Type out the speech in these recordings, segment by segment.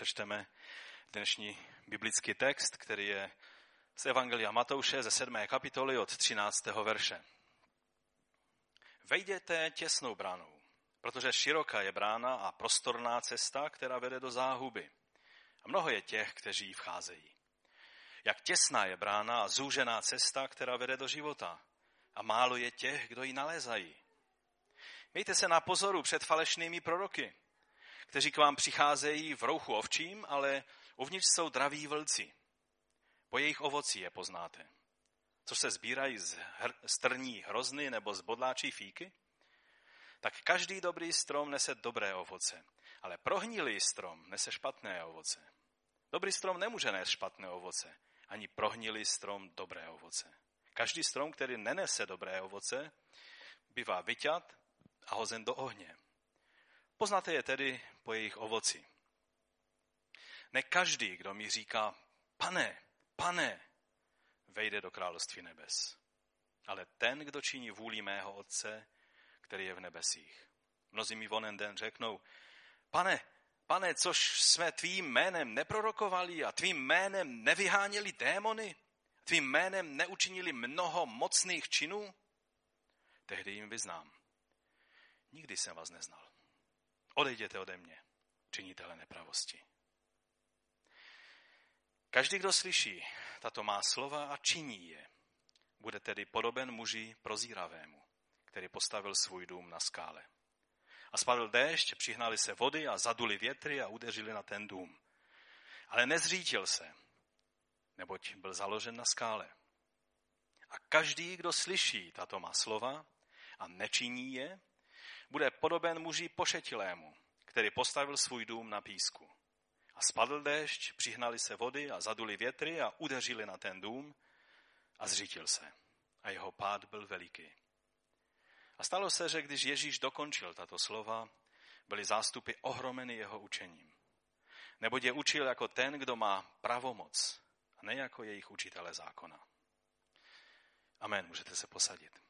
přečteme dnešní biblický text, který je z Evangelia Matouše ze 7. kapitoly od 13. verše. Vejděte těsnou bránou, protože široká je brána a prostorná cesta, která vede do záhuby. A mnoho je těch, kteří vcházejí. Jak těsná je brána a zúžená cesta, která vede do života. A málo je těch, kdo ji nalézají. Mějte se na pozoru před falešnými proroky, kteří k vám přicházejí v rouchu ovčím, ale uvnitř jsou draví vlci. Po jejich ovoci je poznáte. Co se sbírají z hr- strní hrozny nebo z bodláčí fíky? Tak každý dobrý strom nese dobré ovoce, ale prohnilý strom nese špatné ovoce. Dobrý strom nemůže nést špatné ovoce, ani prohnilý strom dobré ovoce. Každý strom, který nenese dobré ovoce, bývá vyťat a hozen do ohně. Poznáte je tedy po jejich ovoci. Ne každý, kdo mi říká, pane, pane, vejde do království nebes. Ale ten, kdo činí vůli mého Otce, který je v nebesích. Mnozí mi vonen den řeknou, pane, pane, což jsme tvým jménem neprorokovali a tvým jménem nevyháněli démony, tvým jménem neučinili mnoho mocných činů? Tehdy jim vyznám. Nikdy jsem vás neznal. Odejděte ode mě, činitele nepravosti. Každý, kdo slyší tato má slova a činí je, bude tedy podoben muži prozíravému, který postavil svůj dům na skále. A spadl déšť, přihnali se vody a zaduli větry a udeřili na ten dům. Ale nezřítil se, neboť byl založen na skále. A každý, kdo slyší tato má slova a nečiní je, bude podoben muži pošetilému, který postavil svůj dům na písku. A spadl déšť, přihnali se vody a zaduli větry a udeřili na ten dům a zřítil se. A jeho pád byl veliký. A stalo se, že když Ježíš dokončil tato slova, byly zástupy ohromeny jeho učením. Neboť je učil jako ten, kdo má pravomoc, a ne jako jejich učitele zákona. Amen, můžete se posadit.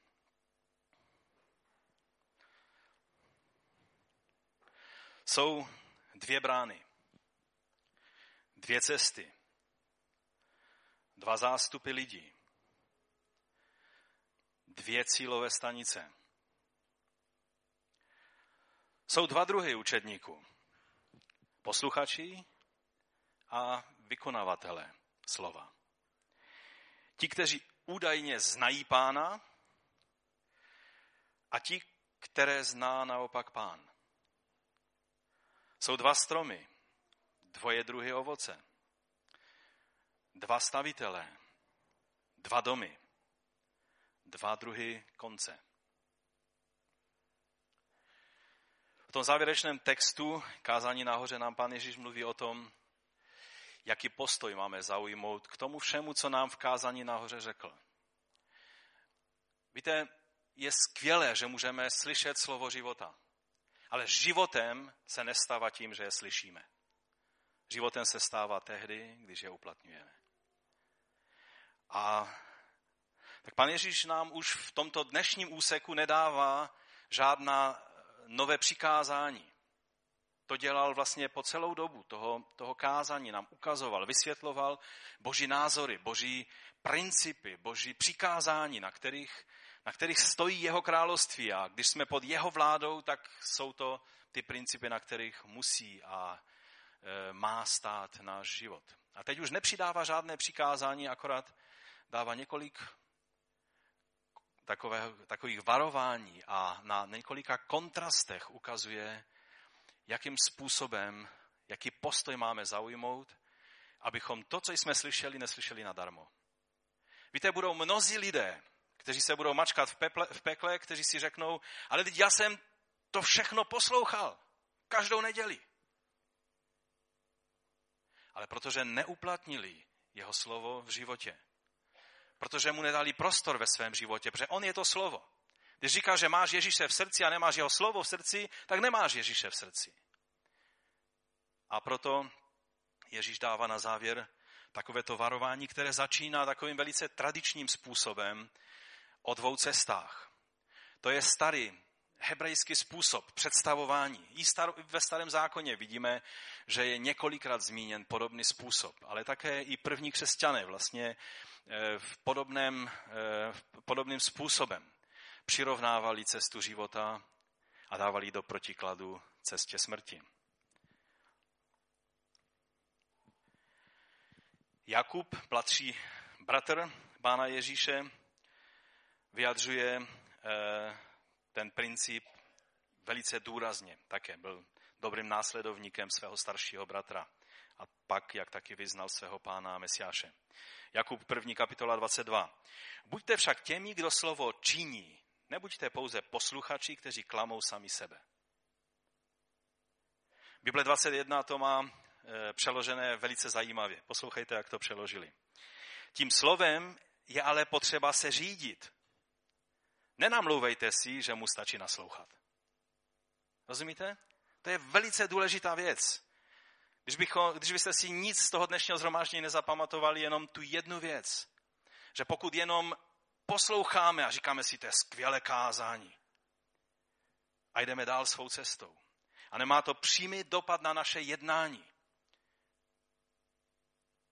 Jsou dvě brány, dvě cesty, dva zástupy lidí, dvě cílové stanice. Jsou dva druhy učedníků. Posluchači a vykonavatele slova. Ti, kteří údajně znají pána a ti, které zná naopak pán. Jsou dva stromy, dvoje druhy ovoce, dva stavitele, dva domy, dva druhy konce. V tom závěrečném textu kázání nahoře nám pán Ježíš mluví o tom, jaký postoj máme zaujmout k tomu všemu, co nám v kázání nahoře řekl. Víte, je skvělé, že můžeme slyšet slovo života. Ale životem se nestává tím, že je slyšíme. Životem se stává tehdy, když je uplatňujeme. A tak pan Ježíš nám už v tomto dnešním úseku nedává žádná nové přikázání. To dělal vlastně po celou dobu toho, toho kázání, nám ukazoval, vysvětloval boží názory, boží principy, boží přikázání, na kterých, na kterých stojí jeho království. A když jsme pod jeho vládou, tak jsou to ty principy, na kterých musí a e, má stát náš život. A teď už nepřidává žádné přikázání, akorát dává několik takové, takových varování a na několika kontrastech ukazuje, jakým způsobem, jaký postoj máme zaujmout, abychom to, co jsme slyšeli, neslyšeli nadarmo. Víte, budou mnozí lidé, kteří se budou mačkat v, peple, v pekle, kteří si řeknou, ale teď já jsem to všechno poslouchal, každou neděli. Ale protože neuplatnili jeho slovo v životě, protože mu nedali prostor ve svém životě, protože on je to slovo. Když říká, že máš Ježíše v srdci a nemáš jeho slovo v srdci, tak nemáš Ježíše v srdci. A proto Ježíš dává na závěr takovéto varování, které začíná takovým velice tradičním způsobem o dvou cestách. To je starý hebrejský způsob představování. I ve starém zákoně vidíme, že je několikrát zmíněn podobný způsob, ale také i první křesťané vlastně eh, v podobném, eh, podobným způsobem přirovnávali cestu života a dávali do protikladu cestě smrti. Jakub, mladší bratr Pána Ježíše, vyjadřuje eh, ten princip velice důrazně. Také byl dobrým následovníkem svého staršího bratra. A pak, jak taky vyznal svého pána Mesiáše. Jakub 1. kapitola 22. Buďte však těmi, kdo slovo činí. Nebuďte pouze posluchači, kteří klamou sami sebe. Bible 21 to má e, přeložené velice zajímavě. Poslouchejte, jak to přeložili. Tím slovem je ale potřeba se řídit. Nenamlouvejte si, že mu stačí naslouchat. Rozumíte? To je velice důležitá věc. Když, bychom, když byste si nic z toho dnešního zhromáždění nezapamatovali, jenom tu jednu věc, že pokud jenom posloucháme a říkáme si, to je skvělé kázání a jdeme dál svou cestou a nemá to přímý dopad na naše jednání,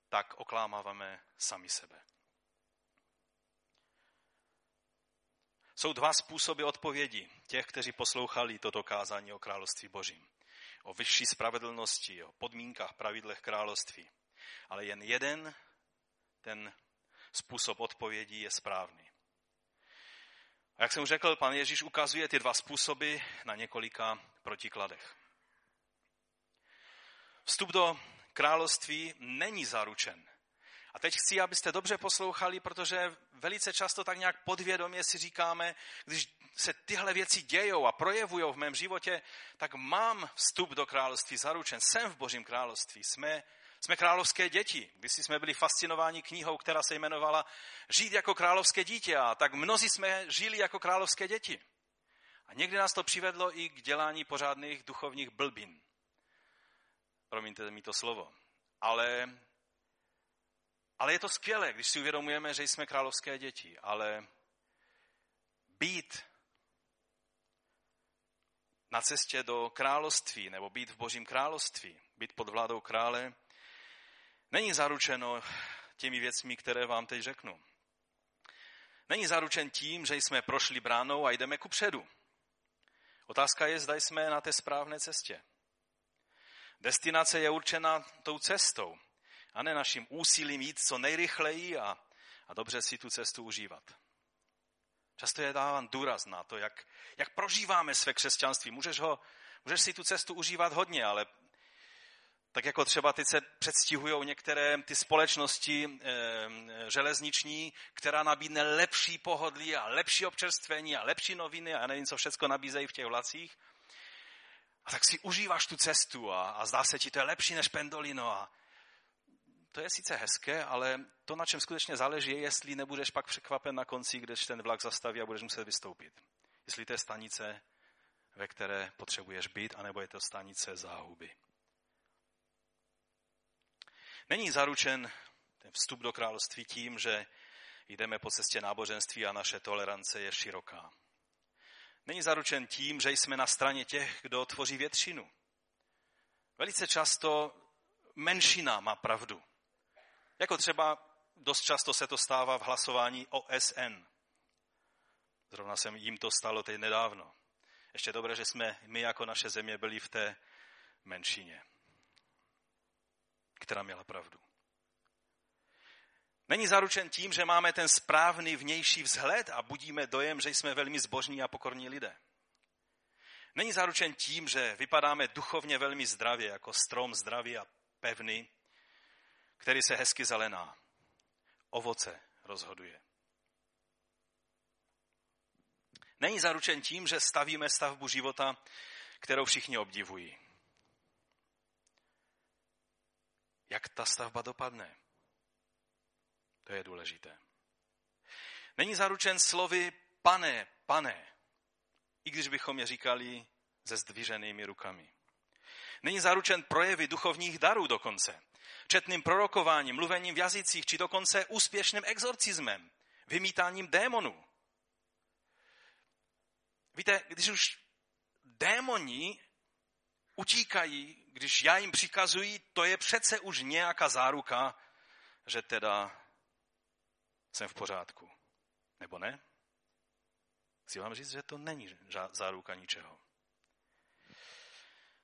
tak oklámáváme sami sebe. Jsou dva způsoby odpovědi těch, kteří poslouchali toto kázání o království božím. O vyšší spravedlnosti, o podmínkách, pravidlech království. Ale jen jeden ten způsob odpovědí je správný. A jak jsem řekl, pan Ježíš ukazuje ty dva způsoby na několika protikladech. Vstup do království není zaručen. A teď chci, abyste dobře poslouchali, protože velice často tak nějak podvědomě si říkáme, když se tyhle věci dějou a projevují v mém životě, tak mám vstup do království zaručen. Jsem v Božím království. Jsme, jsme královské děti. Když jsme byli fascinováni knihou, která se jmenovala Žít jako královské dítě, a tak mnozí jsme žili jako královské děti. A někdy nás to přivedlo i k dělání pořádných duchovních blbin. Promiňte mi to slovo. Ale ale je to skvělé, když si uvědomujeme, že jsme královské děti, ale být na cestě do království nebo být v božím království, být pod vládou krále, není zaručeno těmi věcmi, které vám teď řeknu. Není zaručen tím, že jsme prošli bránou a jdeme ku předu. Otázka je, zda jsme na té správné cestě. Destinace je určena tou cestou a ne naším úsilím jít co nejrychleji a, a dobře si tu cestu užívat. Často je dávám důraz na to, jak, jak prožíváme své křesťanství. Můžeš, ho, můžeš si tu cestu užívat hodně, ale tak jako třeba teď se předstihují některé ty společnosti e, železniční, která nabídne lepší pohodlí a lepší občerstvení a lepší noviny a nevím, co všechno nabízejí v těch vlacích. A tak si užíváš tu cestu a, a zdá se ti, to je lepší než pendolino a, to je sice hezké, ale to, na čem skutečně záleží, je, jestli nebudeš pak překvapen na konci, když ten vlak zastaví a budeš muset vystoupit. Jestli to je stanice, ve které potřebuješ být, anebo je to stanice záhuby. Není zaručen ten vstup do království tím, že jdeme po cestě náboženství a naše tolerance je široká. Není zaručen tím, že jsme na straně těch, kdo tvoří většinu. Velice často menšina má pravdu. Jako třeba dost často se to stává v hlasování OSN. Zrovna se jim to stalo teď nedávno. Ještě dobré, že jsme my jako naše země byli v té menšině, která měla pravdu. Není zaručen tím, že máme ten správný vnější vzhled a budíme dojem, že jsme velmi zbožní a pokorní lidé. Není zaručen tím, že vypadáme duchovně velmi zdravě, jako strom zdravý a pevný, který se hezky zelená. Ovoce rozhoduje. Není zaručen tím, že stavíme stavbu života, kterou všichni obdivují. Jak ta stavba dopadne? To je důležité. Není zaručen slovy pane, pane, i když bychom je říkali se zdvířenými rukami. Není zaručen projevy duchovních darů dokonce četným prorokováním, mluvením v jazycích, či dokonce úspěšným exorcismem, vymítáním démonů. víte, když už démoni utíkají, když já jim přikazuji, to je přece už nějaká záruka, že teda jsem v pořádku. Nebo ne? Chci vám říct, že to není záruka ničeho.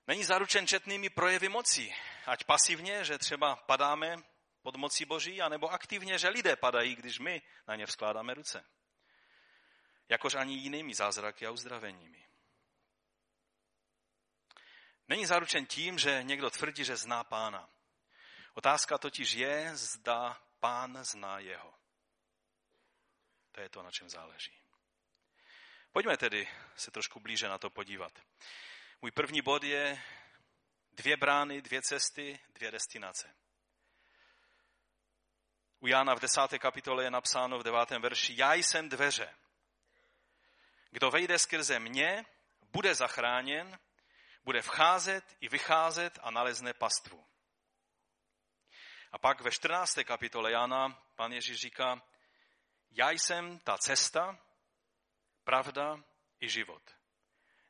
Není zaručen četnými projevy moci. Ať pasivně, že třeba padáme pod mocí Boží, anebo aktivně, že lidé padají, když my na ně vzkládáme ruce. Jakož ani jinými zázraky a uzdraveními. Není zaručen tím, že někdo tvrdí, že zná pána. Otázka totiž je, zda pán zná jeho. To je to, na čem záleží. Pojďme tedy se trošku blíže na to podívat. Můj první bod je dvě brány, dvě cesty, dvě destinace. U Jána v desáté kapitole je napsáno v devátém verši, já jsem dveře. Kdo vejde skrze mě, bude zachráněn, bude vcházet i vycházet a nalezne pastvu. A pak ve 14. kapitole Jana pan Ježíš říká, já jsem ta cesta, pravda i život.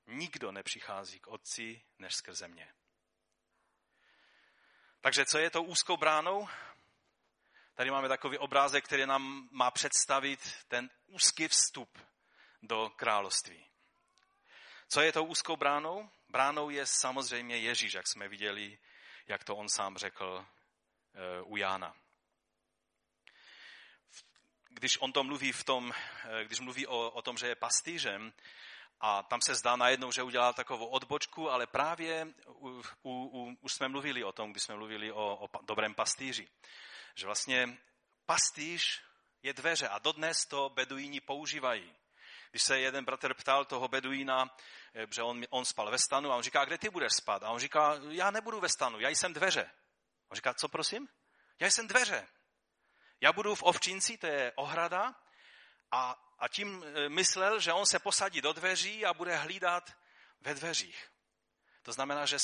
Nikdo nepřichází k otci než skrze mě. Takže co je to úzkou bránou? Tady máme takový obrázek, který nám má představit ten úzký vstup do království. Co je to úzkou bránou? Bránou je samozřejmě Ježíš, jak jsme viděli, jak to on sám řekl eh, u Jána. Když on to mluví v tom, eh, když mluví o, o tom, že je pastýřem, a tam se zdá najednou, že udělal takovou odbočku, ale právě u, u, u, už jsme mluvili o tom, když jsme mluvili o, o dobrém pastýři. Že vlastně pastýř je dveře a dodnes to beduíni používají. Když se jeden bratr ptal toho beduína, eh, že on, on spal ve stanu a on říká, kde ty budeš spát? A on říká, já nebudu ve stanu, já jsem dveře. On říká, co prosím? Já jsem dveře. Já budu v ovčinci, to je ohrada, a, a tím eh, myslel, že on se posadí do dveří a bude hlídat ve dveřích. To znamená, že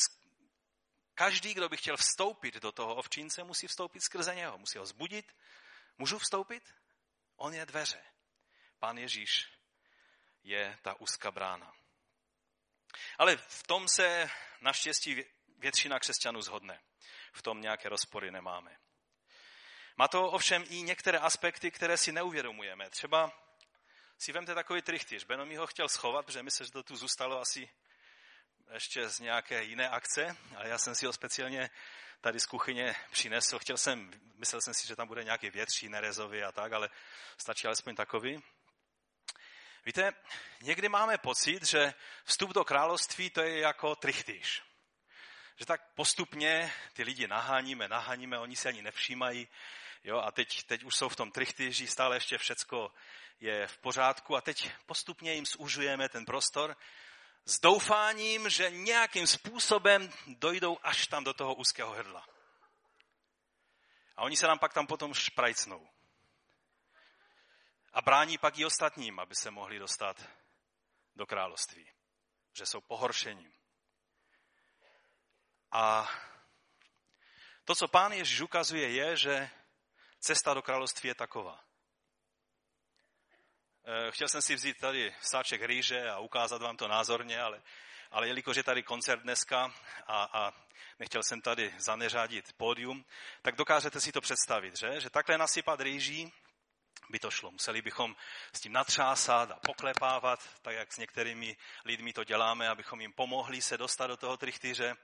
každý, kdo by chtěl vstoupit do toho ovčince, musí vstoupit skrze něho. Musí ho zbudit. Můžu vstoupit? On je dveře. Pán Ježíš je ta úzká brána. Ale v tom se naštěstí většina křesťanů zhodne. V tom nějaké rozpory nemáme. Má to ovšem i některé aspekty, které si neuvědomujeme. Třeba si vemte takový trichtýř. Beno mi ho chtěl schovat, protože myslím, že to tu zůstalo asi ještě z nějaké jiné akce, ale já jsem si ho speciálně tady z kuchyně přinesl. Chtěl jsem, myslel jsem si, že tam bude nějaký větší, nerezový a tak, ale stačí alespoň takový. Víte, někdy máme pocit, že vstup do království to je jako trichtýř. Že tak postupně ty lidi naháníme, naháníme, oni se ani nevšímají. Jo, a teď, teď už jsou v tom trichtýři, stále ještě všecko je v pořádku a teď postupně jim zužujeme ten prostor s doufáním, že nějakým způsobem dojdou až tam do toho úzkého hrdla. A oni se nám pak tam potom šprajcnou a brání pak i ostatním, aby se mohli dostat do království, že jsou pohoršením. A to, co pán Ježíš ukazuje, je, že cesta do království je taková. Eh, chtěl jsem si vzít tady sáček rýže a ukázat vám to názorně, ale, ale jelikož je tady koncert dneska a, a nechtěl jsem tady zaneřádit pódium, tak dokážete si to představit, že? že takhle nasypat rýží by to šlo. Museli bychom s tím natřásat a poklepávat, tak jak s některými lidmi to děláme, abychom jim pomohli se dostat do toho trichtýře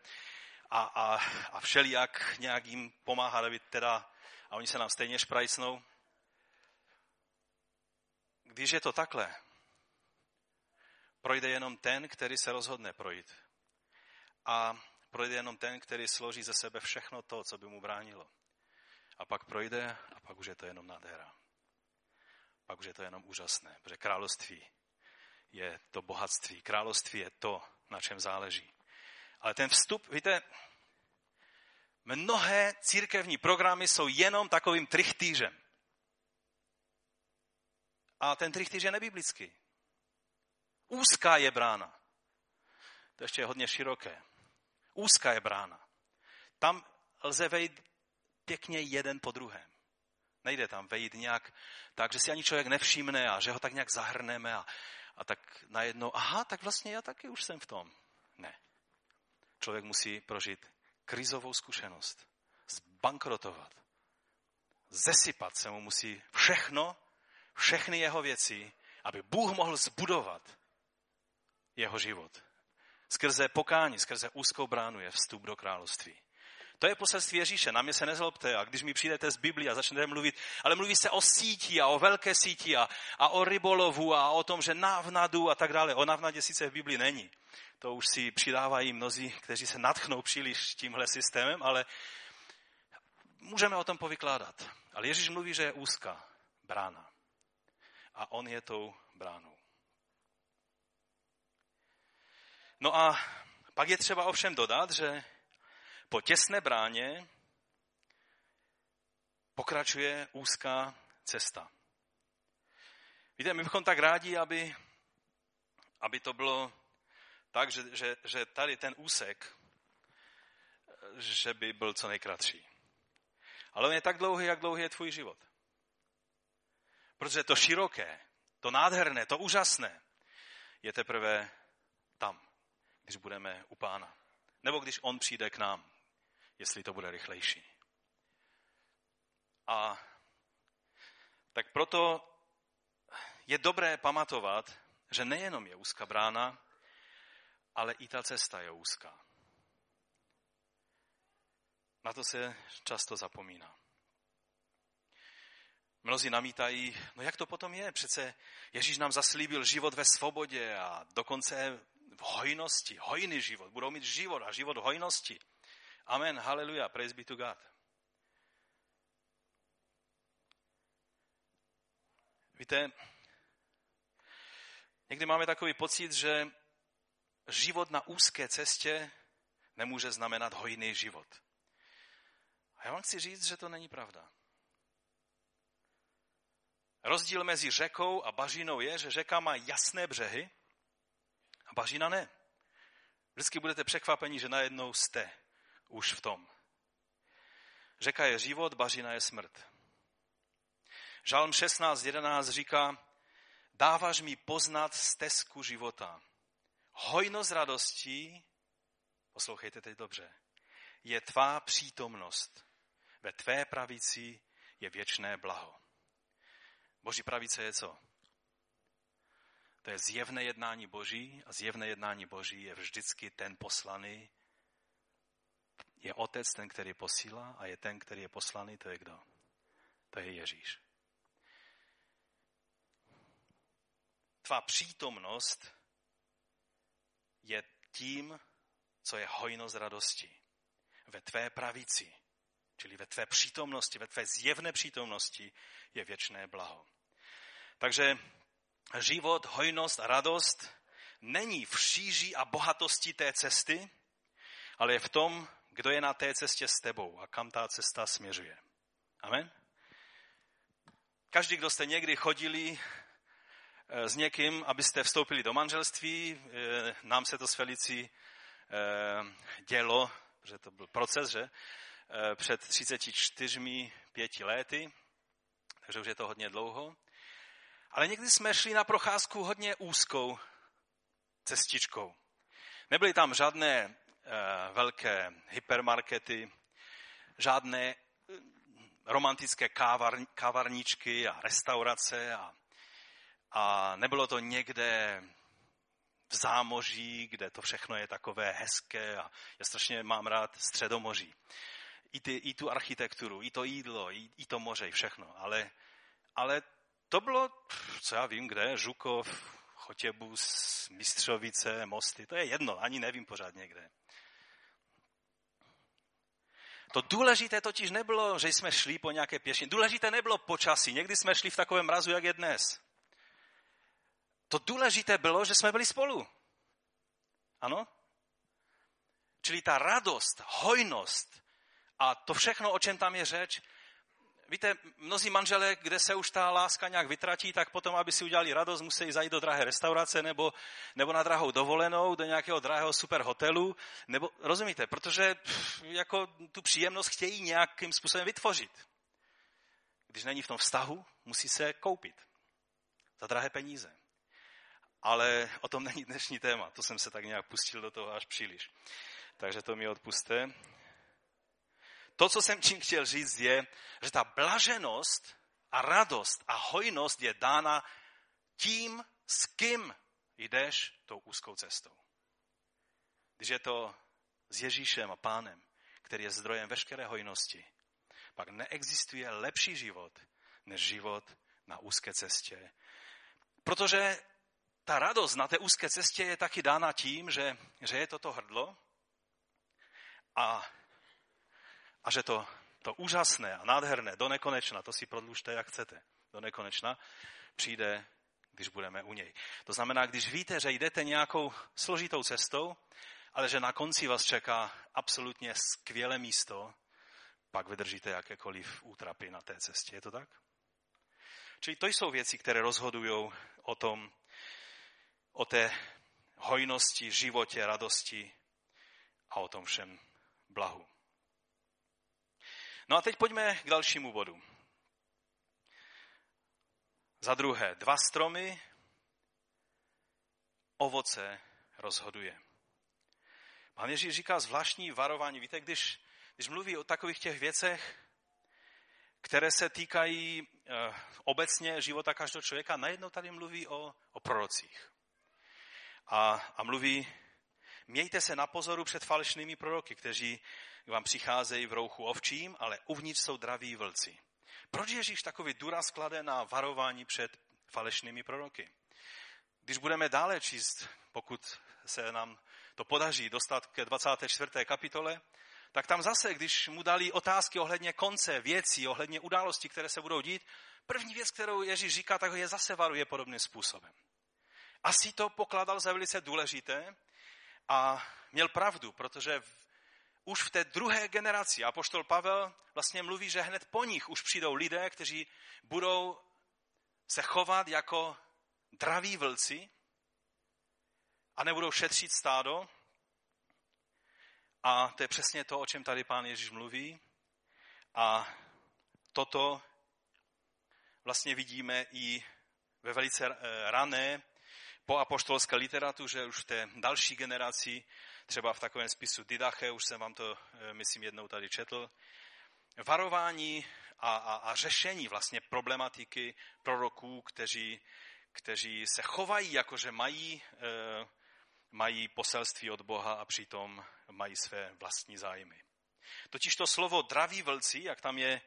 a, a, a všelijak nějak jim pomáhat, aby teda, a oni se nám stejně šprajcnou. Když je to takhle, projde jenom ten, který se rozhodne projít. A projde jenom ten, který složí ze sebe všechno to, co by mu bránilo. A pak projde a pak už je to jenom nádhera pak už je to jenom úžasné, protože království je to bohatství. Království je to, na čem záleží. Ale ten vstup, víte, mnohé církevní programy jsou jenom takovým trichtýřem. A ten trichtýř je nebiblický. Úzká je brána. To ještě je hodně široké. Úzká je brána. Tam lze vejít pěkně jeden po druhém. Nejde tam vejít nějak tak, že si ani člověk nevšimne a že ho tak nějak zahrneme a, a tak najednou, aha, tak vlastně já taky už jsem v tom. Ne. Člověk musí prožít krizovou zkušenost, zbankrotovat, zesypat se mu musí všechno, všechny jeho věci, aby Bůh mohl zbudovat jeho život. Skrze pokání, skrze úzkou bránu je vstup do království. To je poselství Ježíše, na mě se nezlobte. A když mi přijdete z Biblii a začnete mluvit, ale mluví se o síti a o velké síti a, a o rybolovu a o tom, že návnadu a tak dále. O návnadě sice v Biblii není. To už si přidávají mnozí, kteří se natchnou příliš tímhle systémem, ale můžeme o tom povykládat. Ale Ježíš mluví, že je úzká brána. A on je tou bránou. No a pak je třeba ovšem dodat, že po těsné bráně pokračuje úzká cesta. Víte, my bychom tak rádi, aby, aby to bylo tak, že, že, že tady ten úsek, že by byl co nejkratší. Ale on je tak dlouhý, jak dlouhý je tvůj život. Protože to široké, to nádherné, to úžasné je teprve tam, když budeme u pána. Nebo když on přijde k nám jestli to bude rychlejší. A tak proto je dobré pamatovat, že nejenom je úzká brána, ale i ta cesta je úzká. Na to se často zapomíná. Mnozí namítají, no jak to potom je? Přece Ježíš nám zaslíbil život ve svobodě a dokonce v hojnosti, hojný život. Budou mít život a život v hojnosti. Amen, haleluja, praise be to God. Víte, někdy máme takový pocit, že život na úzké cestě nemůže znamenat hojný život. A já vám chci říct, že to není pravda. Rozdíl mezi řekou a bažinou je, že řeka má jasné břehy a bažina ne. Vždycky budete překvapeni, že najednou jste už v tom. Řeka je život, bažina je smrt. Žalm 16.11 říká, dáváš mi poznat stezku života. Hojnost radostí, poslouchejte teď dobře, je tvá přítomnost. Ve tvé pravici je věčné blaho. Boží pravice je co? To je zjevné jednání Boží a zjevné jednání Boží je vždycky ten poslaný, je otec ten, který posílá a je ten, který je poslaný, to je kdo? To je Ježíš. Tvá přítomnost je tím, co je hojnost radosti. Ve tvé pravici, čili ve tvé přítomnosti, ve tvé zjevné přítomnosti je věčné blaho. Takže život, hojnost a radost není v šíži a bohatosti té cesty, ale je v tom, kdo je na té cestě s tebou a kam ta cesta směřuje. Amen? Každý, kdo jste někdy chodili eh, s někým, abyste vstoupili do manželství, eh, nám se to s Felicí eh, dělo, že to byl proces, že? Před 34, 5 lety, takže už je to hodně dlouho. Ale někdy jsme šli na procházku hodně úzkou cestičkou. Nebyly tam žádné velké hypermarkety, žádné eh, romantické kávar, kávarničky a restaurace a, a nebylo to někde v zámoří, kde to všechno je takové hezké a já strašně mám rád středomoří. I, ty, i tu architekturu, i to jídlo, i, i to moře, i všechno. Ale, ale to bylo, co já vím, kde, Žukov, Chotěbus, Mistřovice, Mosty, to je jedno, ani nevím pořád někde. To důležité totiž nebylo, že jsme šli po nějaké pěšině. Důležité nebylo počasí. Někdy jsme šli v takovém mrazu, jak je dnes. To důležité bylo, že jsme byli spolu. Ano? Čili ta radost, hojnost a to všechno, o čem tam je řeč, víte, mnozí manželé, kde se už ta láska nějak vytratí, tak potom, aby si udělali radost, musí zajít do drahé restaurace nebo, nebo na drahou dovolenou, do nějakého drahého super hotelu, nebo, rozumíte, protože pff, jako tu příjemnost chtějí nějakým způsobem vytvořit. Když není v tom vztahu, musí se koupit za drahé peníze. ale o tom není dnešní téma. To jsem se tak nějak pustil do toho až příliš. Takže to mi odpuste. To, co jsem tím chtěl říct, je, že ta blaženost a radost a hojnost je dána tím, s kým jdeš tou úzkou cestou. Když je to s Ježíšem a pánem, který je zdrojem veškeré hojnosti, pak neexistuje lepší život, než život na úzké cestě. Protože ta radost na té úzké cestě je taky dána tím, že, že je to to hrdlo a, a že to, to úžasné a nádherné do nekonečna, to si prodlužte, jak chcete, do nekonečna, přijde, když budeme u něj. To znamená, když víte, že jdete nějakou složitou cestou, ale že na konci vás čeká absolutně skvělé místo, pak vydržíte jakékoliv útrapy na té cestě. Je to tak? Čili to jsou věci, které rozhodují o tom, o té hojnosti, životě, radosti a o tom všem blahu. No a teď pojďme k dalšímu bodu. Za druhé, dva stromy, ovoce rozhoduje. Pán Ježíš říká zvláštní varování. Víte, když, když mluví o takových těch věcech, které se týkají e, obecně života každého člověka, najednou tady mluví o, o prorocích. A, a mluví, mějte se na pozoru před falešnými proroky, kteří vám přicházejí v rouchu ovčím, ale uvnitř jsou draví vlci. Proč Ježíš takový důraz klade na varování před falešnými proroky? Když budeme dále číst, pokud se nám to podaří dostat ke 24. kapitole, tak tam zase, když mu dali otázky ohledně konce věcí, ohledně událostí, které se budou dít, první věc, kterou Ježíš říká, tak je zase varuje podobným způsobem. Asi to pokládal za velice důležité a měl pravdu, protože už v té druhé generaci apoštol Pavel vlastně mluví, že hned po nich už přijdou lidé, kteří budou se chovat jako draví vlci a nebudou šetřit stádo. A to je přesně to, o čem tady pán Ježíš mluví. A toto vlastně vidíme i ve velice eh, rané po apoštolské literatuře, už v té další generaci, třeba v takovém spisu Didache, už jsem vám to, eh, myslím, jednou tady četl, varování a, a, a řešení vlastně problematiky proroků, kteří, kteří se chovají jako, že mají, e, mají poselství od Boha a přitom mají své vlastní zájmy. Totiž to slovo draví vlci, jak tam je,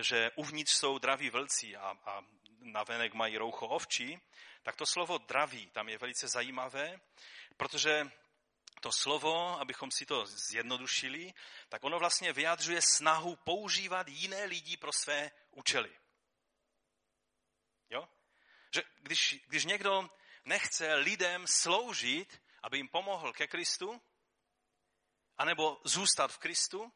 že uvnitř jsou draví vlci a, a navenek mají roucho ovčí, tak to slovo draví tam je velice zajímavé, protože to slovo, abychom si to zjednodušili, tak ono vlastně vyjadřuje snahu používat jiné lidi pro své účely. Jo? Že když, když někdo nechce lidem sloužit, aby jim pomohl ke Kristu, anebo zůstat v Kristu,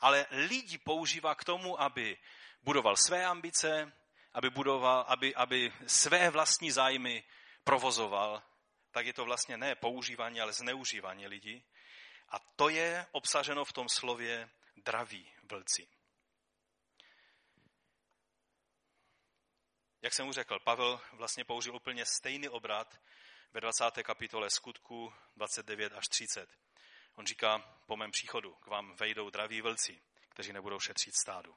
ale lidi používá k tomu, aby budoval své ambice, aby, budoval, aby, aby své vlastní zájmy provozoval, tak je to vlastně ne používání, ale zneužívání lidí. A to je obsaženo v tom slově draví vlci. Jak jsem už řekl, Pavel vlastně použil úplně stejný obrat ve 20. kapitole skutku 29 až 30. On říká, po mém příchodu k vám vejdou draví vlci, kteří nebudou šetřit stádu.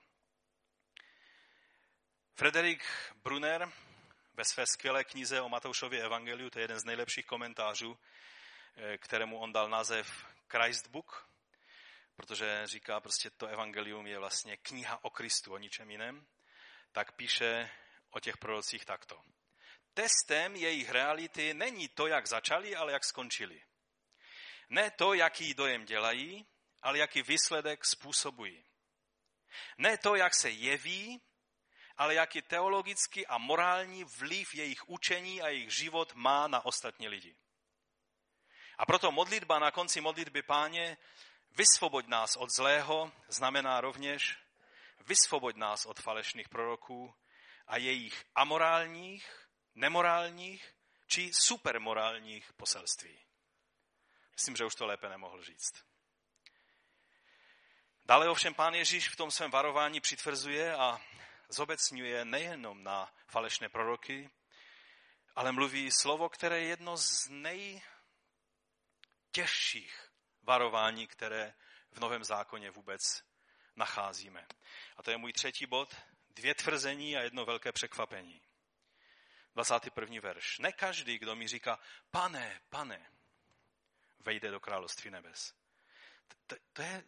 Frederik Brunner ve své skvělé knize o Matoušově evangeliu, to je jeden z nejlepších komentářů, eh, kterému on dal název Christ Book, protože říká prostě to evangelium je vlastně kniha o Kristu, o ničem jiném, tak píše o těch prorocích takto. Testem jejich reality není to, jak začali, ale jak skončili. Ne to, jaký dojem dělají, ale jaký výsledek způsobují. Ne to, jak se jeví, ale jaký teologický a morální vliv jejich učení a jejich život má na ostatní lidi. A proto modlitba na konci modlitby páně vysvoboď nás od zlého znamená rovněž vysvoboď nás od falešných proroků a jejich amorálních, nemorálních či supermorálních poselství. Myslím, že už to lépe nemohl říct. Dále ovšem pán Ježíš v tom svém varování přitvrzuje a zobecňuje nejenom na falešné proroky, ale mluví slovo, které je jedno z nejtěžších varování, které v Novém zákoně vůbec nacházíme. A to je můj třetí bod. Dvě tvrzení a jedno velké překvapení. 21. verš. Ne každý, kdo mi říká, pane, pane, vejde do království nebes. To, to je,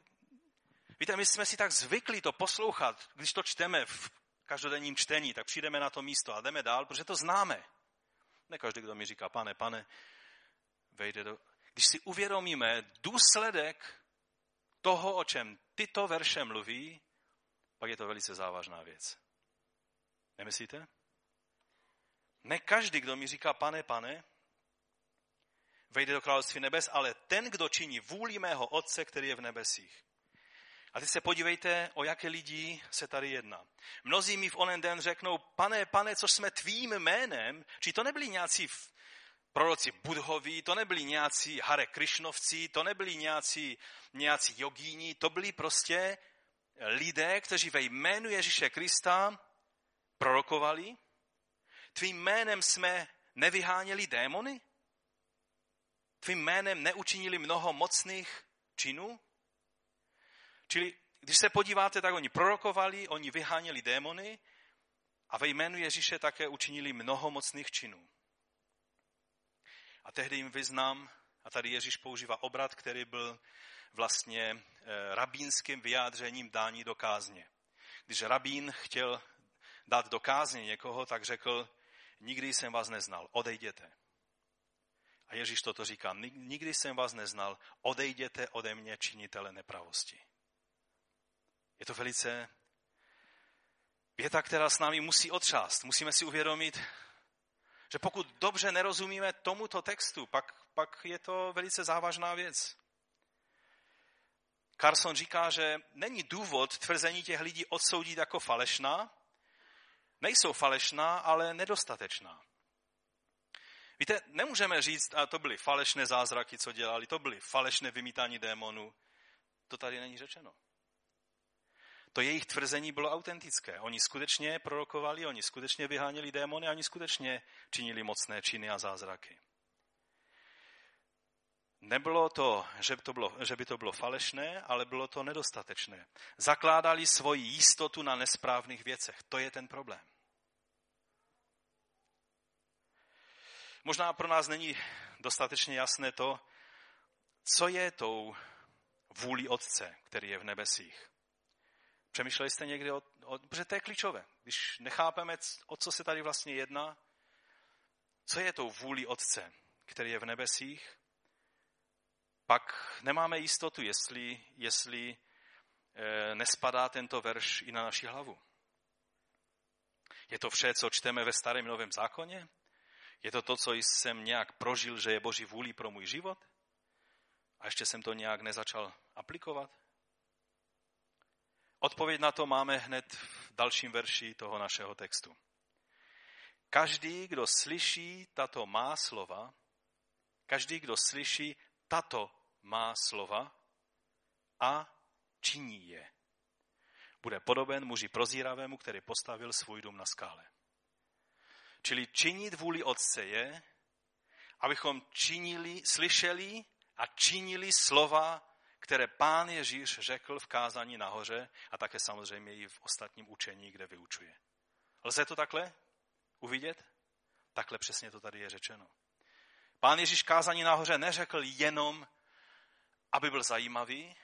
víte, my jsme si tak zvykli to poslouchat, když to čteme v každodenním čtení, tak přijdeme na to místo a jdeme dál, protože to známe. Ne každý, kdo mi říká, pane, pane, vejde do... Když si uvědomíme důsledek toho, o čem tyto verše mluví, pak je to velice závažná věc. Nemyslíte? Ne každý, kdo mi říká, pane, pane, vejde do království nebes, ale ten, kdo činí vůli mého Otce, který je v nebesích. A teď se podívejte, o jaké lidi se tady jedná. Mnozí mi v onen den řeknou, pane, pane, co jsme tvým jménem, či to nebyli nějací proroci Budhoví, to nebyli nějací Hare Krišnovci, to nebyli nějací, nějací jogíni, to byli prostě lidé, kteří ve jménu Ježíše Krista prorokovali. Tvým jménem jsme nevyháněli démony? Tvým jménem neučinili mnoho mocných činů? Čili když se podíváte, tak oni prorokovali, oni vyháněli démony a ve jménu Ježíše také učinili mnoho mocných činů. A tehdy jim vyznám, a tady Ježíš používá obrat, který byl vlastně eh, rabínským vyjádřením dání do kázně. Když rabín chtěl dát do kázně někoho, tak řekl, nikdy jsem vás neznal, odejděte. A Ježíš toto říká, nikdy jsem vás neznal, odejděte ode mě, činitele nepravosti. Je to velice věta, která s námi musí otřást. Musíme si uvědomit, že pokud dobře nerozumíme tomuto textu, pak, pak je to velice závažná věc. Carson říká, že není důvod tvrzení těch lidí odsoudit jako falešná. Nejsou falešná, ale nedostatečná. Víte, nemůžeme říct, a to byly falešné zázraky, co dělali, to byly falešné vymítání démonů. To tady není řečeno to jejich tvrzení bylo autentické. Oni skutečně prorokovali, oni skutečně vyháněli démony, oni skutečně činili mocné činy a zázraky. Nebylo to že, by to bylo, že by to bylo falešné, ale bylo to nedostatečné. Zakládali svoji jistotu na nesprávných věcech. To je ten problém. Možná pro nás není dostatečně jasné to, co je tou vůli Otce, který je v nebesích. Přemýšleli jste někdy o, o, protože to je klíčové. Když nechápeme, o co se tady vlastně jedná, co je tou vůli Otce, který je v nebesích, pak nemáme jistotu, jestli, jestli e, nespadá tento verš i na naši hlavu. Je to vše, co čteme ve starém novém zákoně? Je to to, co jsem nějak prožil, že je Boží vůli pro můj život? A ještě jsem to nějak nezačal aplikovat? Odpověď na to máme hned v dalším verši toho našeho textu. Každý, kdo slyší tato má slova, každý, kdo slyší tato má slova a činí je, bude podoben muži prozíravému, který postavil svůj dům na skále. Čili činit vůli Otce je, abychom činili, slyšeli a činili slova které pán Ježíš řekl v kázání nahoře a také samozřejmě i v ostatním učení, kde vyučuje. Lze to takhle uvidět? Takhle přesně to tady je řečeno. Pán Ježíš kázání nahoře neřekl jenom, aby byl zajímavý,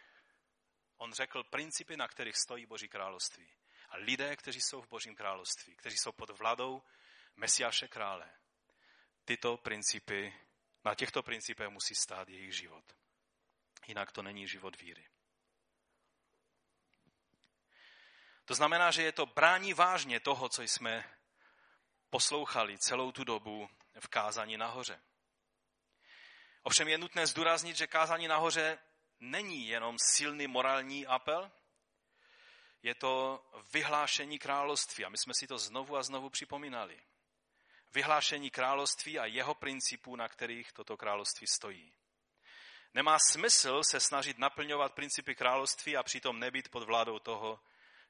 on řekl principy, na kterých stojí Boží království. A lidé, kteří jsou v Božím království, kteří jsou pod vládou Mesiáše krále, tyto principy, na těchto principech musí stát jejich život. Jinak to není život víry. To znamená, že je to brání vážně toho, co jsme poslouchali celou tu dobu v kázání nahoře. Ovšem je nutné zdůraznit, že kázání nahoře není jenom silný morální apel, je to vyhlášení království. A my jsme si to znovu a znovu připomínali. Vyhlášení království a jeho principů, na kterých toto království stojí. Nemá smysl se snažit naplňovat principy království a přitom nebýt pod vládou toho,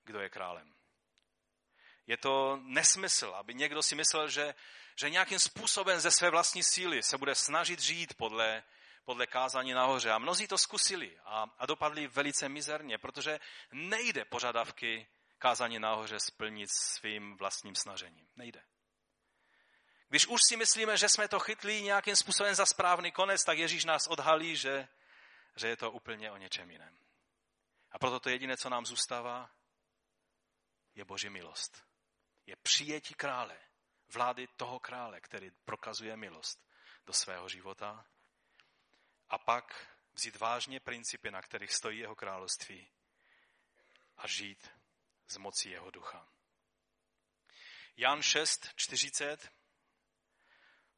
kdo je králem. Je to nesmysl, aby někdo si myslel, že, že nějakým způsobem ze své vlastní síly se bude snažit žít podle, podle kázání nahoře. A mnozí to zkusili a, a dopadli velice mizerně, protože nejde požadavky kázání nahoře splnit svým vlastním snažením. Nejde. Když už si myslíme, že jsme to chytli nějakým způsobem za správný konec, tak Ježíš nás odhalí, že, že je to úplně o něčem jiném. A proto to jediné, co nám zůstává, je Boží milost. Je přijetí krále, vlády toho krále, který prokazuje milost do svého života. A pak vzít vážně principy, na kterých stojí jeho království a žít z moci jeho ducha. Jan 6, 40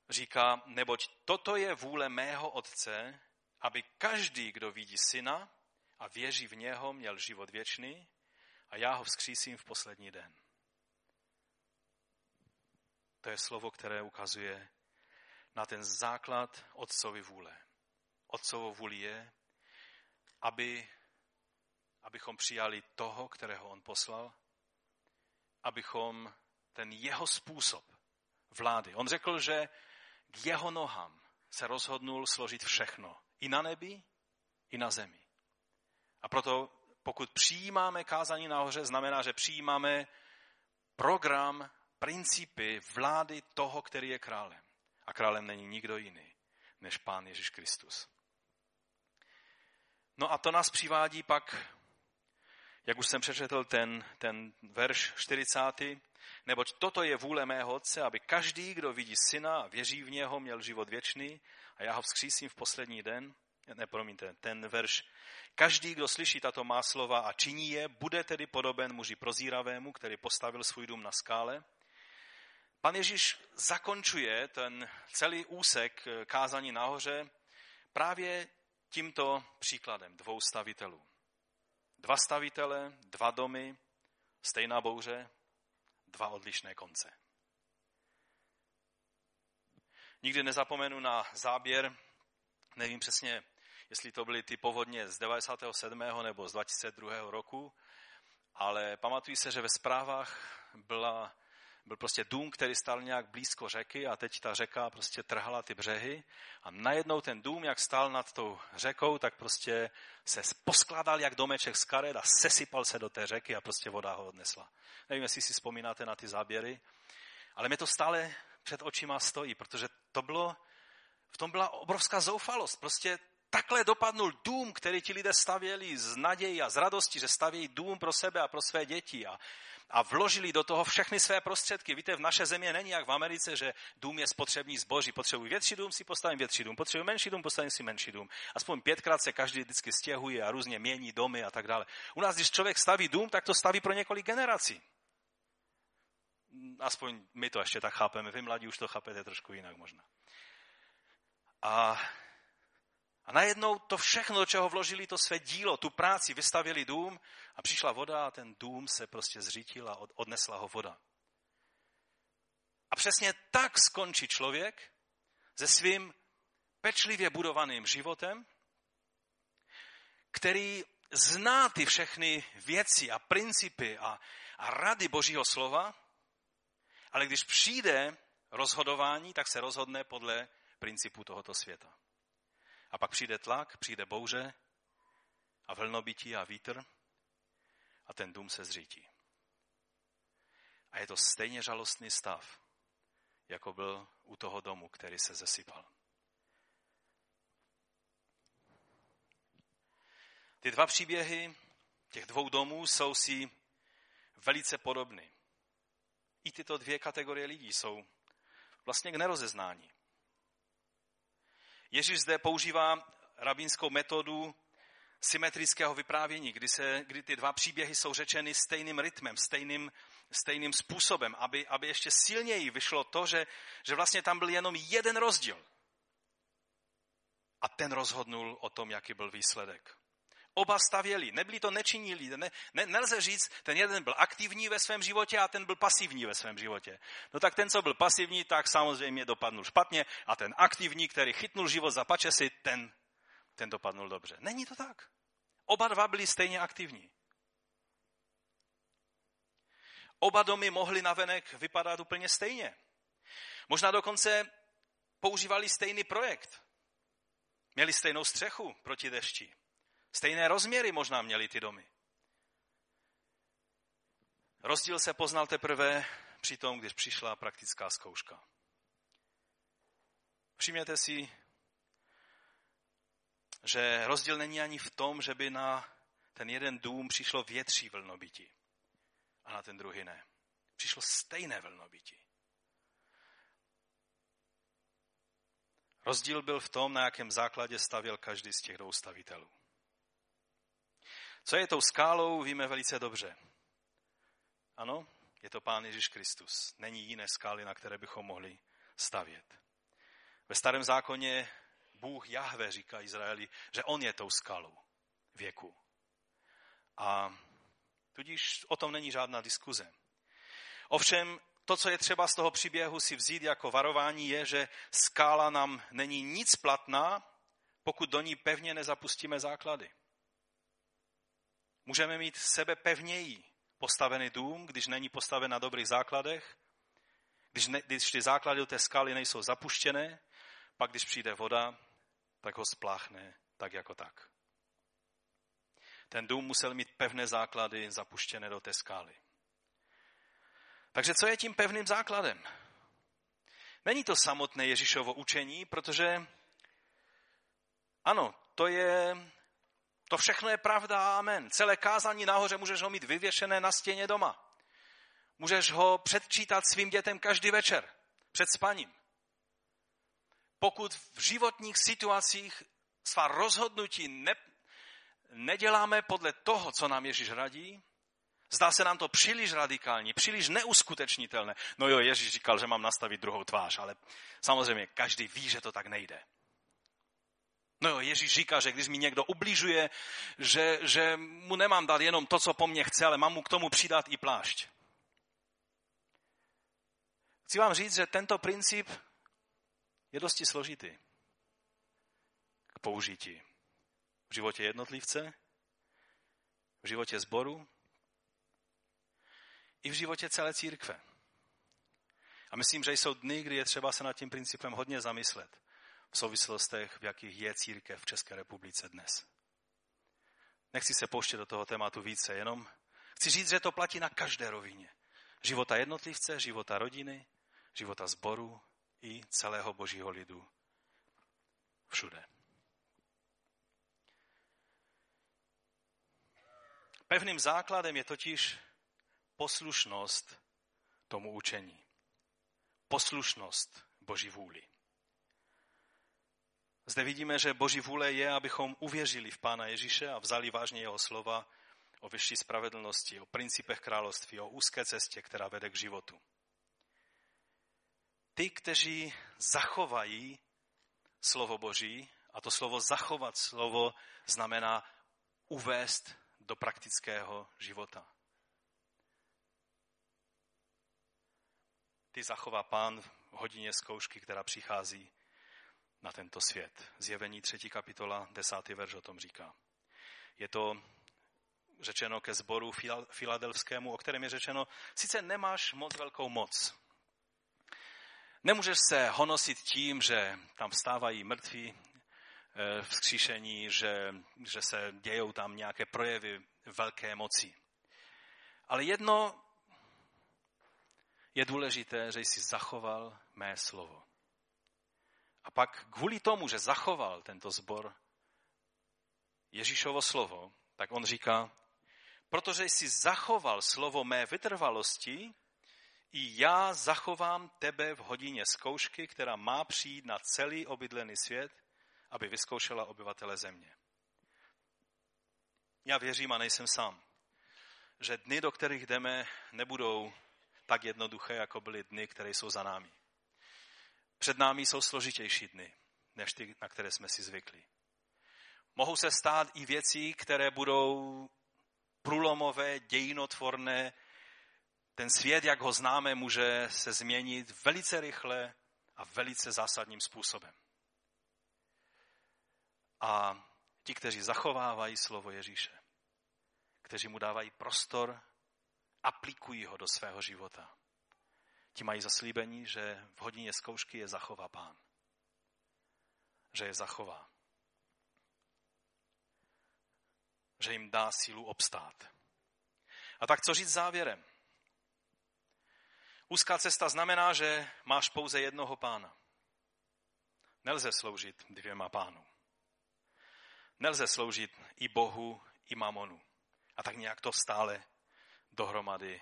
říká, neboť toto je vůle mého Otce, aby každý, kdo vidí syna a věří v něho, měl život věčný a já ho vzkřísím v poslední den. To je slovo, které ukazuje na ten základ Otcovy vůle. Otcovo vůli je, aby, abychom přijali toho, kterého on poslal, abychom ten jeho způsob vlády. On řekl, že k jeho nohám se rozhodnul složit všechno. I na nebi, i na zemi. A proto pokud přijímáme kázání nahoře, znamená, že přijímáme program, principy vlády toho, který je králem. A králem není nikdo jiný než Pán Ježíš Kristus. No a to nás přivádí pak, jak už jsem přečetl ten, ten verš 40. Neboť toto je vůle mého Otce, aby každý, kdo vidí syna a věří v něho, měl život věčný a já ho vzkřísím v poslední den. Ne, promiňte, ten verš. Každý, kdo slyší tato má slova a činí je, bude tedy podoben muži prozíravému, který postavil svůj dům na skále. Pan Ježíš zakončuje ten celý úsek kázání nahoře právě tímto příkladem dvou stavitelů. Dva stavitele, dva domy, stejná bouře, dva odlišné konce. Nikdy nezapomenu na záběr, nevím přesně, jestli to byly ty povodně z 97. nebo z 2002. roku, ale pamatuju se, že ve zprávách byla, byl prostě dům, který stál nějak blízko řeky a teď ta řeka prostě trhala ty břehy a najednou ten dům, jak stál nad tou řekou, tak prostě se poskládal jak domeček z karet a sesypal se do té řeky a prostě voda ho odnesla. Nevím, jestli si vzpomínáte na ty záběry, ale mě to stále před očima stojí, protože to bylo, v tom byla obrovská zoufalost. Prostě takhle dopadnul dům, který ti lidé stavěli z naději a z radosti, že stavějí dům pro sebe a pro své děti a, a vložili do toho všechny své prostředky. Víte, v naše země není jak v Americe, že dům je spotřební zboží. Potřebuji větší dům, si postavím větší dům. Potřebuji menší dům, postavím si menší dům. Aspoň pětkrát se každý vždycky stěhuje a různě mění domy a tak dále. U nás, když člověk staví dům, tak to staví pro několik generací. Aspoň my to ještě tak chápeme. Vy mladí už to chápete trošku jinak možná. A a najednou to všechno, do čeho vložili to své dílo, tu práci, vystavili dům a přišla voda a ten dům se prostě zřítil a odnesla ho voda. A přesně tak skončí člověk se svým pečlivě budovaným životem, který zná ty všechny věci a principy a, a rady Božího slova, ale když přijde rozhodování, tak se rozhodne podle principu tohoto světa. A pak přijde tlak, přijde bouře a vlnobytí a vítr a ten dům se zřítí. A je to stejně žalostný stav, jako byl u toho domu, který se zesypal. Ty dva příběhy těch dvou domů jsou si velice podobny. I tyto dvě kategorie lidí jsou vlastně k nerozeznání. Ježíš zde používá rabínskou metodu symetrického vyprávění, kdy, se, kdy ty dva příběhy jsou řečeny stejným rytmem, stejným, stejným způsobem, aby, aby ještě silněji vyšlo to, že, že vlastně tam byl jenom jeden rozdíl. A ten rozhodnul o tom, jaký byl výsledek. Oba stavěli, nebyli to nečinní lidé. Ne, ne, nelze říct, ten jeden byl aktivní ve svém životě a ten byl pasivní ve svém životě. No tak ten, co byl pasivní, tak samozřejmě dopadnul špatně a ten aktivní, který chytnul život za pačesy, ten, ten dopadnul dobře. Není to tak. Oba dva byli stejně aktivní. oba domy mohly navenek vypadat úplně stejně. Možná dokonce používali stejný projekt. Měli stejnou střechu proti dešti. Stejné rozměry možná měli ty domy. Rozdíl se poznal teprve při tom, když přišla praktická zkouška. Všimněte si, že rozdíl není ani v tom, že by na ten jeden dům přišlo větší vlnobytí a na ten druhý ne. Přišlo stejné vlnobytí. Rozdíl byl v tom, na jakém základě stavěl každý z těch dvou stavitelů. Co je tou skálou, víme velice dobře. Ano, je to Pán Ježíš Kristus. Není jiné skály, na které bychom mohli stavět. Ve starém zákoně Bůh Jahve říká Izraeli, že on je tou skalou věku. A tudíž o tom není žádná diskuze. Ovšem, to, co je třeba z toho příběhu si vzít jako varování, je, že skála nám není nic platná, pokud do ní pevně nezapustíme základy. Můžeme mít sebe pevněji postavený dům, když není postaven na dobrých základech, když, ne, když ty základy do té skály nejsou zapuštěné, pak když přijde voda, tak ho spláchne tak jako tak. Ten dům musel mít pevné základy zapuštěné do té skály. Takže co je tím pevným základem? Není to samotné Ježíšovo učení, protože ano, to je, to všechno je pravda, amen. Celé kázání nahoře můžeš ho mít vyvěšené na stěně doma. Můžeš ho předčítat svým dětem každý večer, před spaním. Pokud v životních situacích svá rozhodnutí ne, neděláme podle toho, co nám Ježíš radí, Zdá se nám to příliš radikální, příliš neuskutečnitelné. No jo, Ježíš říkal, že mám nastavit druhou tvář, ale samozřejmě každý ví, že to tak nejde. No jo, Ježíš říká, že když mi někdo ubližuje, že, že mu nemám dát jenom to, co po mně chce, ale mám mu k tomu přidat i plášť. Chci vám říct, že tento princip je dosti složitý k použití v životě jednotlivce, v životě sboru i v životě celé církve. A myslím, že jsou dny, kdy je třeba se nad tím principem hodně zamyslet v souvislostech, v jakých je církev v České republice dnes. Nechci se pouštět do toho tématu více, jenom chci říct, že to platí na každé rovině. Života jednotlivce, života rodiny, života sboru i celého božího lidu. Všude. Pevným základem je totiž poslušnost tomu učení. Poslušnost Boží vůli. Zde vidíme, že Boží vůle je, abychom uvěřili v Pána Ježíše a vzali vážně jeho slova o vyšší spravedlnosti, o principech království, o úzké cestě, která vede k životu. Ty, kteří zachovají slovo Boží, a to slovo zachovat slovo znamená uvést do praktického života. ty zachová pán v hodině zkoušky, která přichází na tento svět. Zjevení 3. kapitola, 10. verš o tom říká. Je to řečeno ke sboru filadelfskému, o kterém je řečeno, sice nemáš moc velkou moc. Nemůžeš se honosit tím, že tam vstávají mrtví eh, v skříšení, že, že se dějou tam nějaké projevy velké moci. Ale jedno je důležité, že jsi zachoval mé slovo. A pak kvůli tomu, že zachoval tento zbor Ježíšovo slovo, tak on říká, protože jsi zachoval slovo mé vytrvalosti, i já zachovám tebe v hodině zkoušky, která má přijít na celý obydlený svět, aby vyzkoušela obyvatele země. Já věřím a nejsem sám, že dny, do kterých jdeme, nebudou tak jednoduché, jako byly dny, které jsou za námi. Před námi jsou složitější dny, než ty, na které jsme si zvykli. Mohou se stát i věci, které budou průlomové, dějinotvorné. Ten svět, jak ho známe, může se změnit velice rychle a velice zásadním způsobem. A ti, kteří zachovávají slovo Ježíše, kteří mu dávají prostor aplikují ho do svého života. Ti mají zaslíbení, že v hodině zkoušky je zachová pán. Že je zachová. Že jim dá sílu obstát. A tak co říct závěrem? Úzká cesta znamená, že máš pouze jednoho pána. Nelze sloužit dvěma pánům. Nelze sloužit i Bohu, i mamonu. A tak nějak to stále dohromady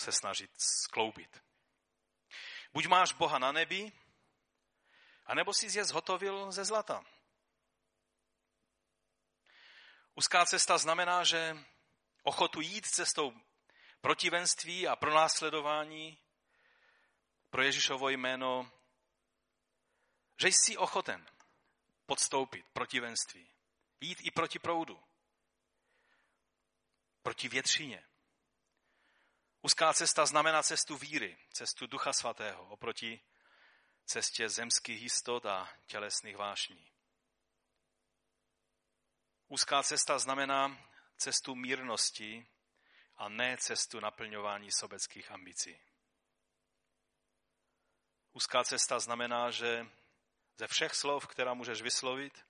se snažit skloubit. Buď máš Boha na nebi, anebo si je zhotovil ze zlata. Úzká cesta znamená, že ochotu jít cestou protivenství a pronásledování pro Ježíšovo jméno, že jsi ochoten podstoupit protivenství, jít i proti proudu, proti většině. Úzká cesta znamená cestu víry, cestu Ducha Svatého oproti cestě zemských jistot a tělesných vášní. Úzká cesta znamená cestu mírnosti a ne cestu naplňování sobeckých ambicí. Úzká cesta znamená, že ze všech slov, která můžeš vyslovit,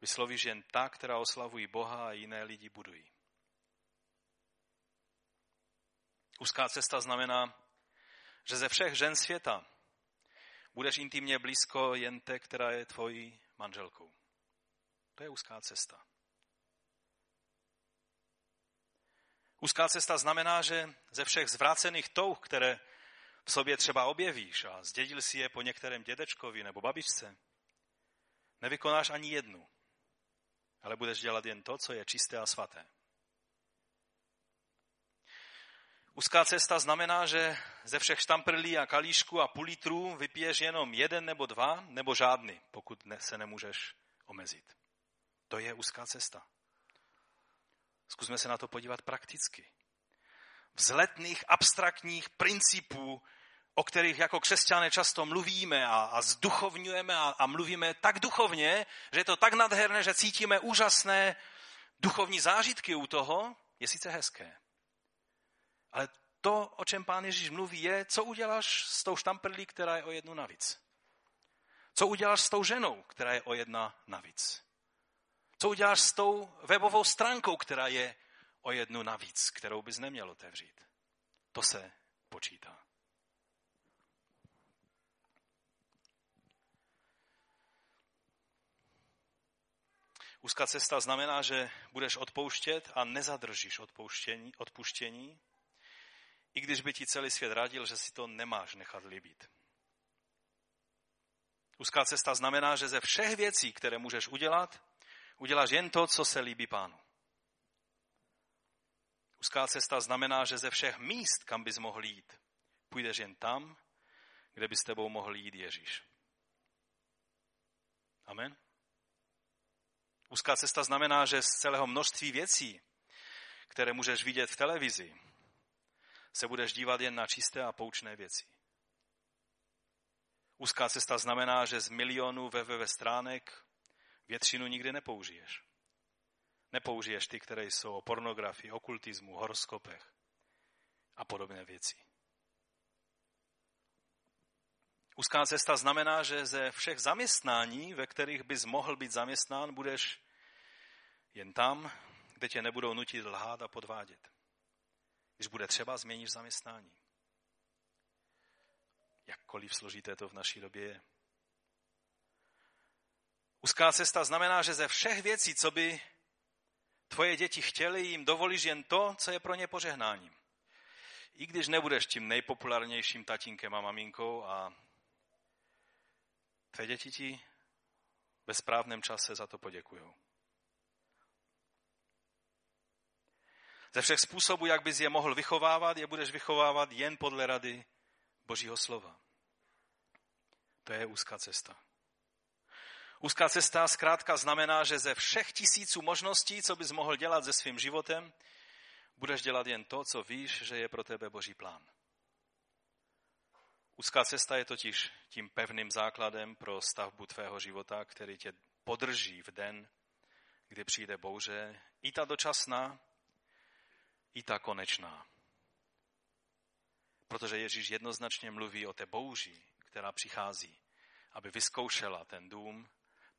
vyslovíš jen ta, která oslavují Boha a jiné lidi budují. Úzká cesta znamená, že ze všech žen světa budeš intimně blízko jen té, která je tvojí manželkou. To je úzká cesta. Úzká cesta znamená, že ze všech zvrácených touh, které v sobě třeba objevíš a zdědil si je po některém dědečkovi nebo babičce, nevykonáš ani jednu, ale budeš dělat jen to, co je čisté a svaté. Úzká cesta znamená, že ze všech štamprlí a kalíšku a půl litrů vypiješ jenom jeden nebo dva, nebo žádný, pokud se nemůžeš omezit. To je úzká cesta. Zkusme se na to podívat prakticky. Vzletných, abstraktních principů, o kterých jako křesťané často mluvíme a, a zduchovňujeme a, a mluvíme tak duchovně, že je to tak nadherné, že cítíme úžasné duchovní zážitky u toho, je sice hezké. Ale to, o čem pán Ježíš mluví, je, co uděláš s tou štamprlí, která je o jednu navíc. Co uděláš s tou ženou, která je o jedna navíc. Co uděláš s tou webovou stránkou, která je o jednu navíc, kterou bys neměl otevřít. To se počítá. Úzká cesta znamená, že budeš odpouštět a nezadržíš odpouštění, odpuštění, i když by ti celý svět radil, že si to nemáš nechat líbit. Úzká cesta znamená, že ze všech věcí, které můžeš udělat, uděláš jen to, co se líbí pánu. Úzká cesta znamená, že ze všech míst, kam bys mohl jít, půjdeš jen tam, kde by s tebou mohl jít Ježíš. Amen. Úzká cesta znamená, že z celého množství věcí, které můžeš vidět v televizi, se budeš dívat jen na čisté a poučné věci. Úzká cesta znamená, že z milionů www stránek většinu nikdy nepoužiješ. Nepoužiješ ty, které jsou o pornografii, okultismu, horoskopech a podobné věci. Úzká cesta znamená, že ze všech zaměstnání, ve kterých bys mohl být zaměstnán, budeš jen tam, kde tě nebudou nutit lhát a podvádět. Když bude třeba, změníš zaměstnání. Jakkoliv složité to v naší době je. Úzká cesta znamená, že ze všech věcí, co by tvoje děti chtěly, jim dovolíš jen to, co je pro ně požehnáním. I když nebudeš tím nejpopulárnějším tatínkem a maminkou a tvé děti ti ve správném čase za to poděkují. Ze všech způsobů, jak bys je mohl vychovávat, je budeš vychovávat jen podle rady Božího slova. To je úzká cesta. Úzká cesta zkrátka znamená, že ze všech tisíců možností, co bys mohl dělat se svým životem, budeš dělat jen to, co víš, že je pro tebe Boží plán. Úzká cesta je totiž tím pevným základem pro stavbu tvého života, který tě podrží v den, kdy přijde bouře, i ta dočasná, i ta konečná. Protože Ježíš jednoznačně mluví o té bouři, která přichází, aby vyzkoušela ten dům,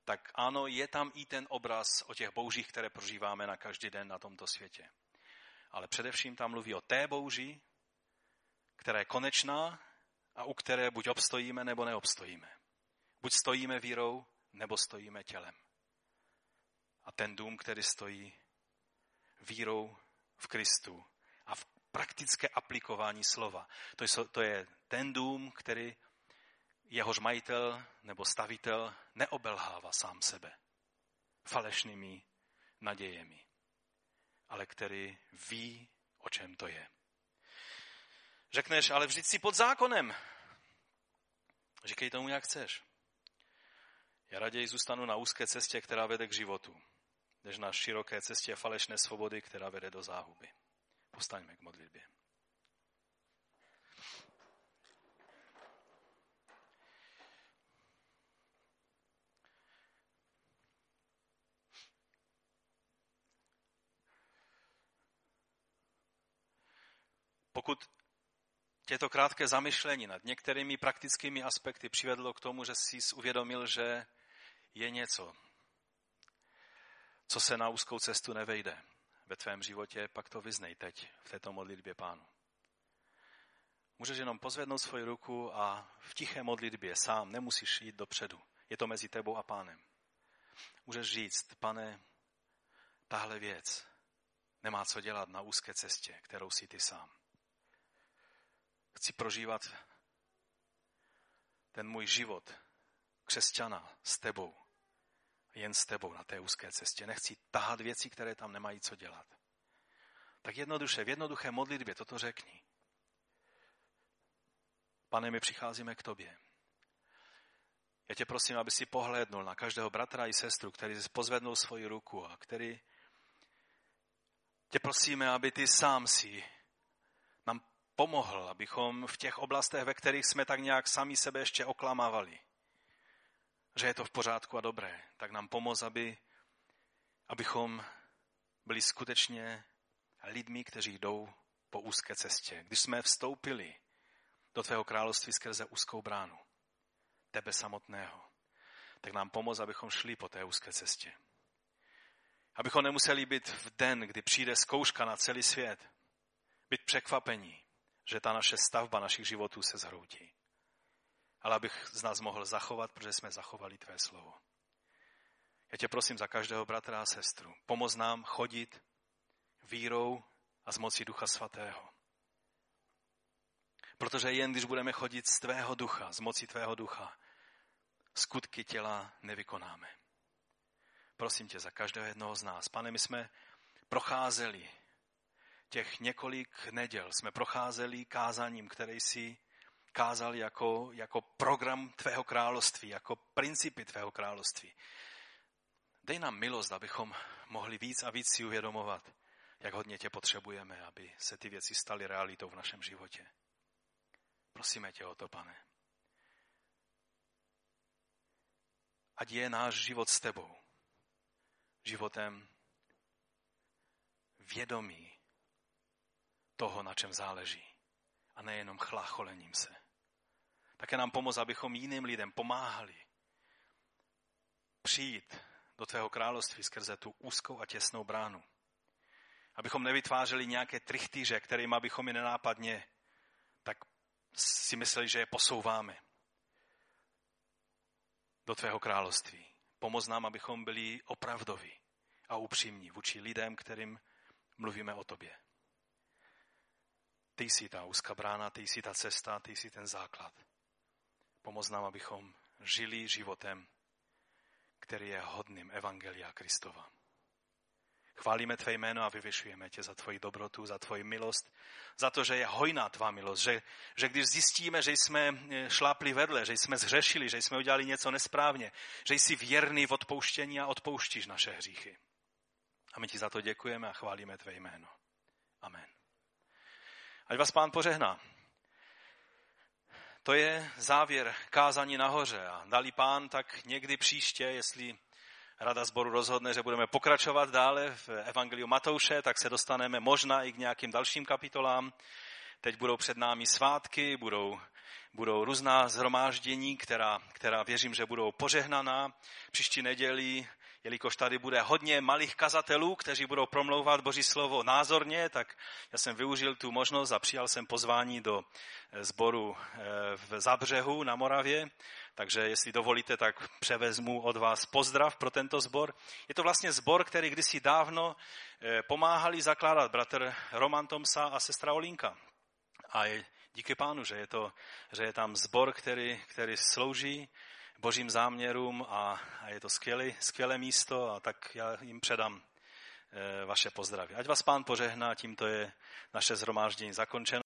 tak ano, je tam i ten obraz o těch bouřích, které prožíváme na každý den na tomto světě. Ale především tam mluví o té bouři, která je konečná a u které buď obstojíme, nebo neobstojíme. Buď stojíme vírou, nebo stojíme tělem. A ten dům, který stojí vírou v Kristu a v praktické aplikování slova. To je, to je ten dům, který jehož majitel nebo stavitel neobelhává sám sebe falešnými nadějemi, ale který ví, o čem to je. Řekneš, ale vždyť si pod zákonem. Říkej tomu, jak chceš. Já raději zůstanu na úzké cestě, která vede k životu, než na široké cestě falešné svobody, která vede do záhuby. Postaňme k modlitbě. Pokud tě to krátké zamyšlení nad některými praktickými aspekty přivedlo k tomu, že jsi uvědomil, že je něco, co se na úzkou cestu nevejde ve tvém životě, pak to vyznej teď v této modlitbě pánu. Můžeš jenom pozvednout svoji ruku a v tiché modlitbě sám nemusíš jít dopředu. Je to mezi tebou a pánem. Můžeš říct, pane, tahle věc nemá co dělat na úzké cestě, kterou si ty sám. Chci prožívat ten můj život křesťana s tebou. Jen s tebou na té úzké cestě. Nechci tahat věci, které tam nemají co dělat. Tak jednoduše, v jednoduché modlitbě toto řekni. Pane, my přicházíme k tobě. Já tě prosím, aby si pohlédnul na každého bratra i sestru, který pozvednul svoji ruku a který tě prosíme, aby ty sám si nám pomohl, abychom v těch oblastech, ve kterých jsme tak nějak sami sebe ještě oklamávali, že je to v pořádku a dobré, tak nám pomoz, aby, abychom byli skutečně lidmi, kteří jdou po úzké cestě. Když jsme vstoupili do tvého království skrze úzkou bránu, tebe samotného, tak nám pomoz, abychom šli po té úzké cestě. Abychom nemuseli být v den, kdy přijde zkouška na celý svět, být překvapení, že ta naše stavba našich životů se zhroutí. Ale abych z nás mohl zachovat, protože jsme zachovali tvé slovo. Já tě prosím za každého bratra a sestru. Pomoz nám chodit vírou a z mocí Ducha Svatého. Protože jen když budeme chodit z tvého ducha, z moci tvého ducha, skutky těla nevykonáme. Prosím tě za každého jednoho z nás. Pane, my jsme procházeli těch několik neděl jsme procházeli kázáním, který si kázal jako, jako program tvého království, jako principy tvého království. Dej nám milost, abychom mohli víc a víc si uvědomovat, jak hodně tě potřebujeme, aby se ty věci staly realitou v našem životě. Prosíme tě o to, pane. Ať je náš život s tebou životem vědomí toho, na čem záleží. A nejenom chlácholením se. Také nám pomoz, abychom jiným lidem pomáhali přijít do tvého království skrze tu úzkou a těsnou bránu. Abychom nevytvářeli nějaké trichtýře, kterým abychom je nenápadně tak si mysleli, že je posouváme do tvého království. Pomoz nám, abychom byli opravdoví a upřímní vůči lidem, kterým mluvíme o tobě. Ty jsi ta úzká brána, ty jsi ta cesta, ty jsi ten základ. Pomoz nám, abychom žili životem, který je hodným Evangelia Kristova. Chválíme Tvé jméno a vyvyšujeme Tě za Tvoji dobrotu, za Tvoji milost, za to, že je hojná Tvá milost, že, že když zjistíme, že jsme eh, šlápli vedle, že jsme zhřešili, že jsme udělali něco nesprávně, že jsi věrný v odpouštění a odpouštíš naše hříchy. A my Ti za to děkujeme a chválíme Tvé jméno. Amen. Ať vás pán požehná. To je závěr kázání nahoře a dali pán tak někdy příště, jestli Rada sboru rozhodne, že budeme pokračovat dále v Evangeliu Matouše, tak se dostaneme možná i k nějakým dalším kapitolám. Teď budou před námi svátky, budou, budou různá zhromáždění, která, která věřím, že budou požehnaná. Příští neděli jelikož tady bude hodně malých kazatelů, kteří budou promlouvat Boží slovo názorně, tak já jsem využil tu možnost a přijal jsem pozvání do eh, sboru eh, v Zabřehu na Moravě. Takže jestli dovolíte, tak převezmu od vás pozdrav pro tento sbor. Je to vlastně sbor, který kdysi dávno eh, pomáhali zakládat bratr Roman Tomsa a sestra Olinka. A je, díky pánu, že je, to, že je tam sbor, který, který slouží božím záměrům a, a je to skvělé, skvělé místo a tak já jim předám e, vaše pozdravy. Ať vás pán požehná, tímto je naše zhromáždění zakončeno.